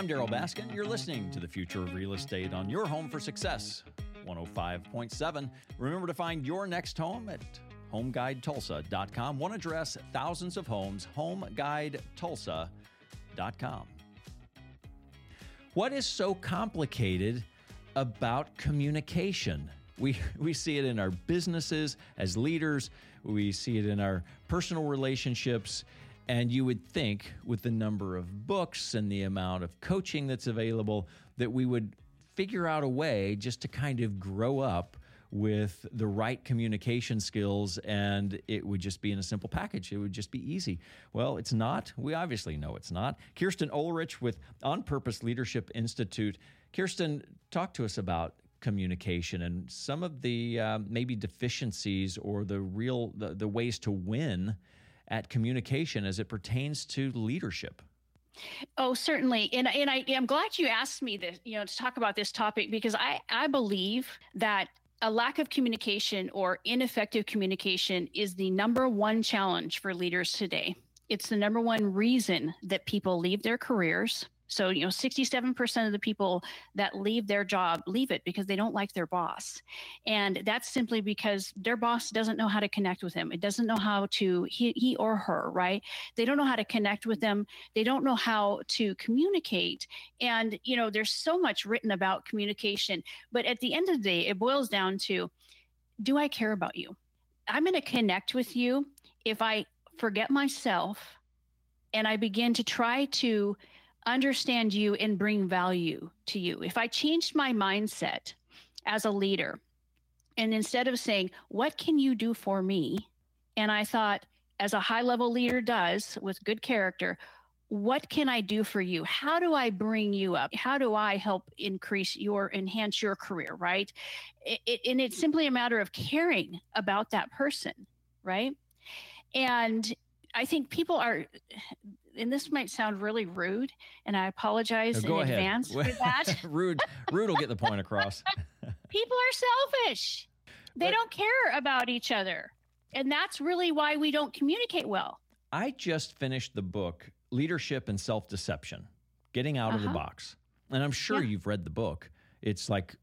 I'm Darryl Baskin. You're listening to the future of real estate on your home for success. 105.7. Remember to find your next home at homeguidetulsa.com. One address, thousands of homes, homeguidetulsa.com. What is so complicated about communication? We, we see it in our businesses as leaders, we see it in our personal relationships. And you would think, with the number of books and the amount of coaching that's available, that we would figure out a way just to kind of grow up with the right communication skills and it would just be in a simple package. It would just be easy. Well, it's not. We obviously know it's not. Kirsten Oelerich with On Purpose Leadership Institute. Kirsten, talk to us about communication and some of the uh, maybe deficiencies or the real the, the ways to win at communication as it pertains to leadership. Oh, certainly. And, and I, am glad you asked me this, you know, to talk about this topic because I, I believe that a lack of communication or ineffective communication is the number one challenge for leaders today. It's the number one reason that people leave their careers so, you know, 67% of the people that leave their job leave it because they don't like their boss. And that's simply because their boss doesn't know how to connect with them. It doesn't know how to, he, he or her, right? They don't know how to connect with them. They don't know how to communicate. And, you know, there's so much written about communication. But at the end of the day, it boils down to do I care about you? I'm going to connect with you if I forget myself and I begin to try to understand you and bring value to you. If I changed my mindset as a leader, and instead of saying, What can you do for me? And I thought, as a high level leader does with good character, what can I do for you? How do I bring you up? How do I help increase your, enhance your career, right? It, it, and it's simply a matter of caring about that person, right? And I think people are, and this might sound really rude, and I apologize no, in ahead. advance for that. rude, rude will get the point across. people are selfish. They but, don't care about each other. And that's really why we don't communicate well. I just finished the book, Leadership and Self Deception Getting Out uh-huh. of the uh-huh. Box. And I'm sure yeah. you've read the book. It's like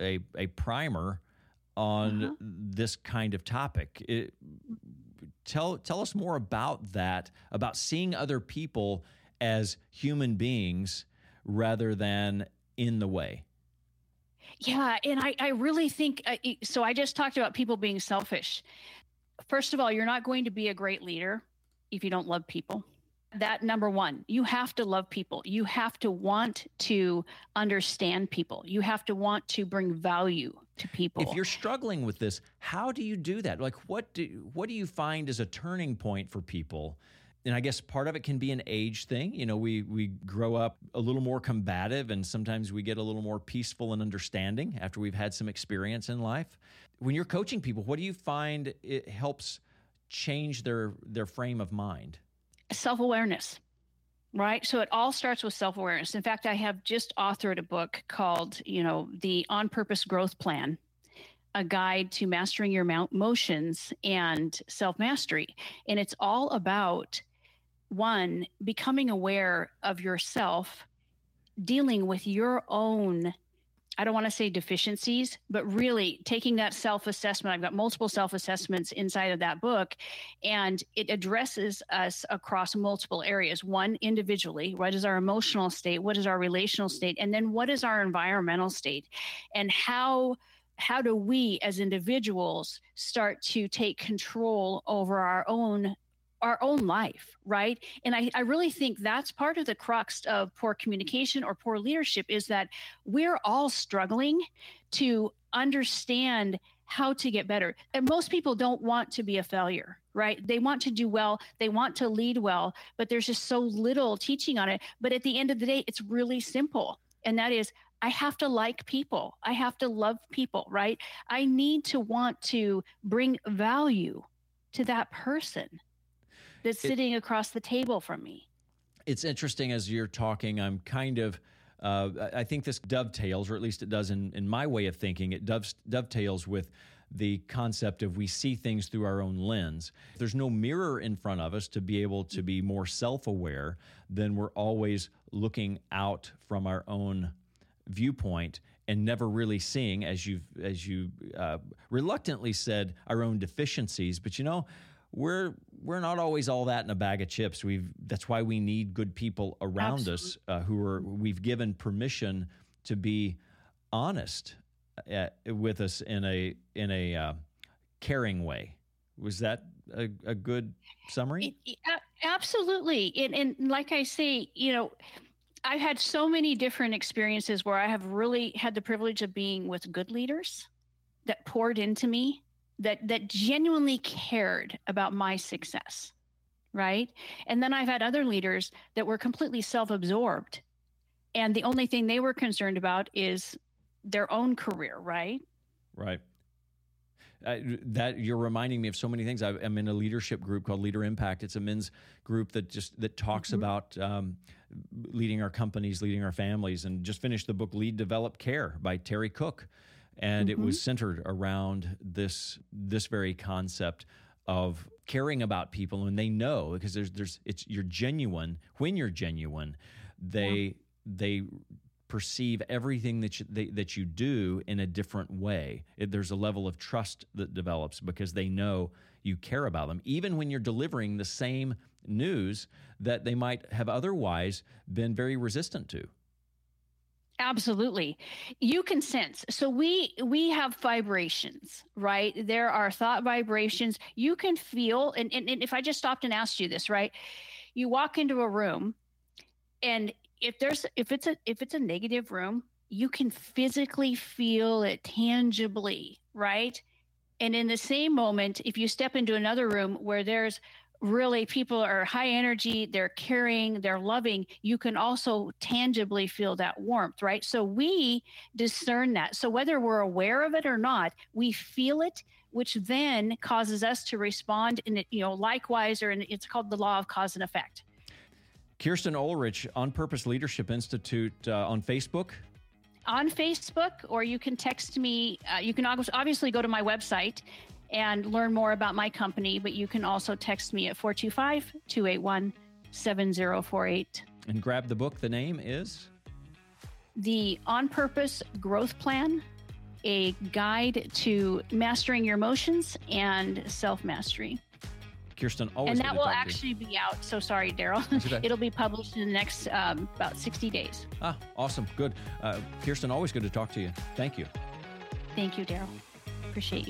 a, a primer on uh-huh. this kind of topic. It, tell tell us more about that, about seeing other people as human beings rather than in the way. Yeah, and I, I really think uh, so. I just talked about people being selfish. First of all, you're not going to be a great leader if you don't love people that number one you have to love people you have to want to understand people you have to want to bring value to people if you're struggling with this how do you do that like what do what do you find as a turning point for people and I guess part of it can be an age thing. You know, we we grow up a little more combative and sometimes we get a little more peaceful and understanding after we've had some experience in life. When you're coaching people, what do you find it helps change their their frame of mind? self awareness, right? So it all starts with self awareness. In fact, I have just authored a book called, you know, the On Purpose Growth Plan a guide to mastering your motions and self mastery. And it's all about one, becoming aware of yourself, dealing with your own I don't want to say deficiencies, but really taking that self assessment. I've got multiple self assessments inside of that book, and it addresses us across multiple areas. One, individually, what is our emotional state? What is our relational state? And then what is our environmental state? And how how do we as individuals start to take control over our own our own life, right? And I, I really think that's part of the crux of poor communication or poor leadership is that we're all struggling to understand how to get better. And most people don't want to be a failure, right? They want to do well, they want to lead well, but there's just so little teaching on it. But at the end of the day, it's really simple. And that is, I have to like people. I have to love people, right? I need to want to bring value to that person that's sitting across the table from me. It's interesting as you're talking, I'm kind of. Uh, I think this dovetails, or at least it does in, in my way of thinking, it doves, dovetails with the concept of we see things through our own lens. There's no mirror in front of us to be able to be more self aware, then we're always looking out from our own viewpoint and never really seeing, as you've as you uh, reluctantly said, our own deficiencies. But you know, we're we're not always all that in a bag of chips. We've that's why we need good people around Absolutely. us uh, who are we've given permission to be honest uh, with us in a in a uh, caring way. Was that a, a good summary? It, absolutely, and, and like I say, you know. I've had so many different experiences where I have really had the privilege of being with good leaders that poured into me that that genuinely cared about my success right and then i've had other leaders that were completely self-absorbed and the only thing they were concerned about is their own career right right uh, that you're reminding me of so many things. I, am in a leadership group called Leader Impact. It's a men's group that just that talks mm-hmm. about um, leading our companies, leading our families, and just finished the book Lead, Develop, Care by Terry Cook and mm-hmm. it was mm-hmm. centered around this this very concept of caring about people and they know because there's there's it's you're genuine when you're genuine they yeah. they perceive everything that you, they, that you do in a different way it, there's a level of trust that develops because they know you care about them even when you're delivering the same news that they might have otherwise been very resistant to absolutely. You can sense. So we we have vibrations right? There are thought vibrations. You can feel and, and, and if i just stopped and asked you this right? You walk into a room and if there's if it's a if it's a negative room you can physically feel it tangibly right? And in the same moment if you step into another room where there's really people are high energy, they're caring, they're loving, you can also tangibly feel that warmth, right? So we discern that. So whether we're aware of it or not, we feel it, which then causes us to respond in it, you know, likewise, or in, it's called the law of cause and effect. Kirsten Oelerich, On Purpose Leadership Institute uh, on Facebook. On Facebook, or you can text me. Uh, you can obviously go to my website and learn more about my company, but you can also text me at 425 281 7048. And grab the book. The name is? The On Purpose Growth Plan, a guide to mastering your emotions and self mastery. Kirsten, always and that will actually be out. So sorry, Darryl. It'll be published in the next um, about 60 days. Ah, awesome. Good. Uh, Kirsten, always good to talk to you. Thank you. Thank you, Darryl. Appreciate you.